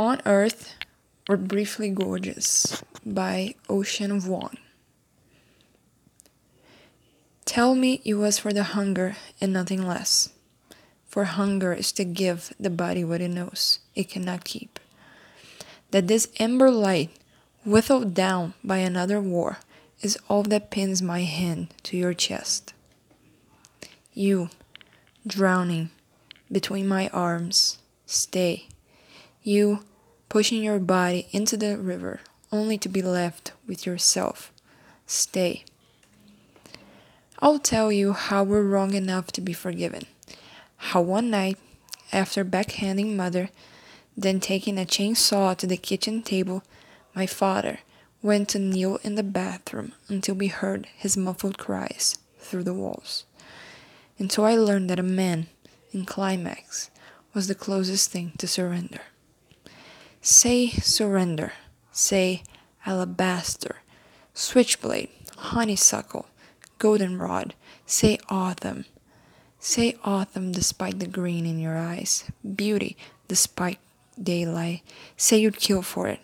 On Earth, we're briefly gorgeous by Ocean Vuong. Tell me it was for the hunger and nothing less. For hunger is to give the body what it knows it cannot keep. That this ember light, whittled down by another war, is all that pins my hand to your chest. You, drowning between my arms, stay. You, pushing your body into the river only to be left with yourself. Stay. I'll tell you how we're wrong enough to be forgiven. How one night, after backhanding mother, then taking a chainsaw to the kitchen table, my father went to kneel in the bathroom until we heard his muffled cries through the walls. So I learned that a man, in climax, was the closest thing to surrender. Say surrender. Say alabaster, switchblade, honeysuckle, goldenrod. Say autumn. Say autumn despite the green in your eyes, beauty despite daylight. Say you'd kill for it.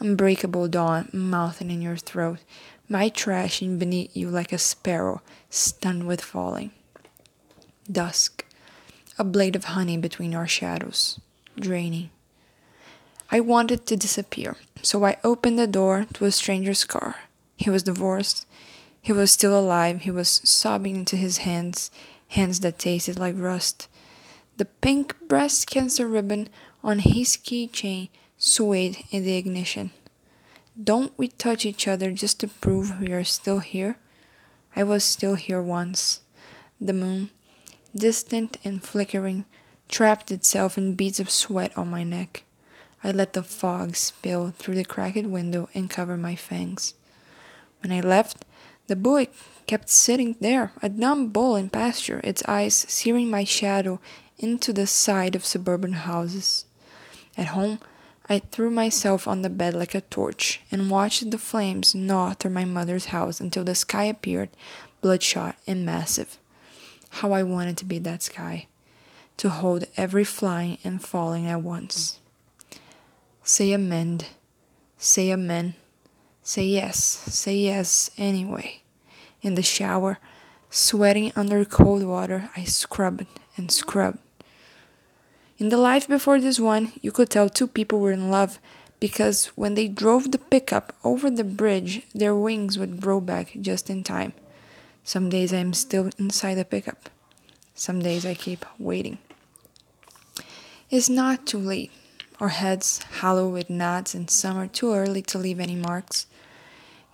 Unbreakable dawn mouthing in your throat, my trashing beneath you like a sparrow stunned with falling. Dusk, a blade of honey between our shadows, draining. I wanted to disappear, so I opened the door to a stranger's car. He was divorced. He was still alive. He was sobbing into his hands, hands that tasted like rust. The pink breast cancer ribbon on his keychain swayed in the ignition. Don't we touch each other just to prove we are still here? I was still here once. The moon, distant and flickering, trapped itself in beads of sweat on my neck. I let the fog spill through the cracked window and cover my fangs. When I left, the Buick kept sitting there, a dumb bull in pasture, its eyes searing my shadow into the side of suburban houses. At home, I threw myself on the bed like a torch and watched the flames gnaw through my mother's house until the sky appeared bloodshot and massive. How I wanted to be that sky, to hold every flying and falling at once. Say amend. Say amen. Say yes. Say yes anyway. In the shower, sweating under cold water, I scrubbed and scrubbed. In the life before this one, you could tell two people were in love because when they drove the pickup over the bridge, their wings would grow back just in time. Some days I am still inside the pickup. Some days I keep waiting. It's not too late. Our heads hollow with knots, and some are too early to leave any marks.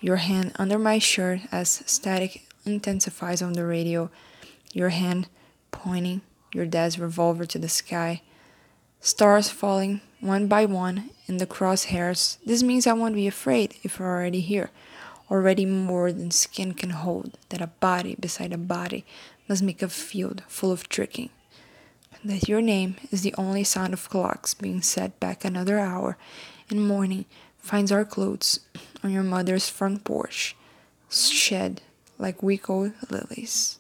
Your hand under my shirt as static intensifies on the radio, your hand pointing your dad's revolver to the sky. Stars falling one by one in the crosshairs. This means I won't be afraid if we're already here, already more than skin can hold, that a body beside a body must make a field full of tricking that your name is the only sound of clocks being set back another hour, and morning finds our clothes on your mother's front porch, shed like week old lilies.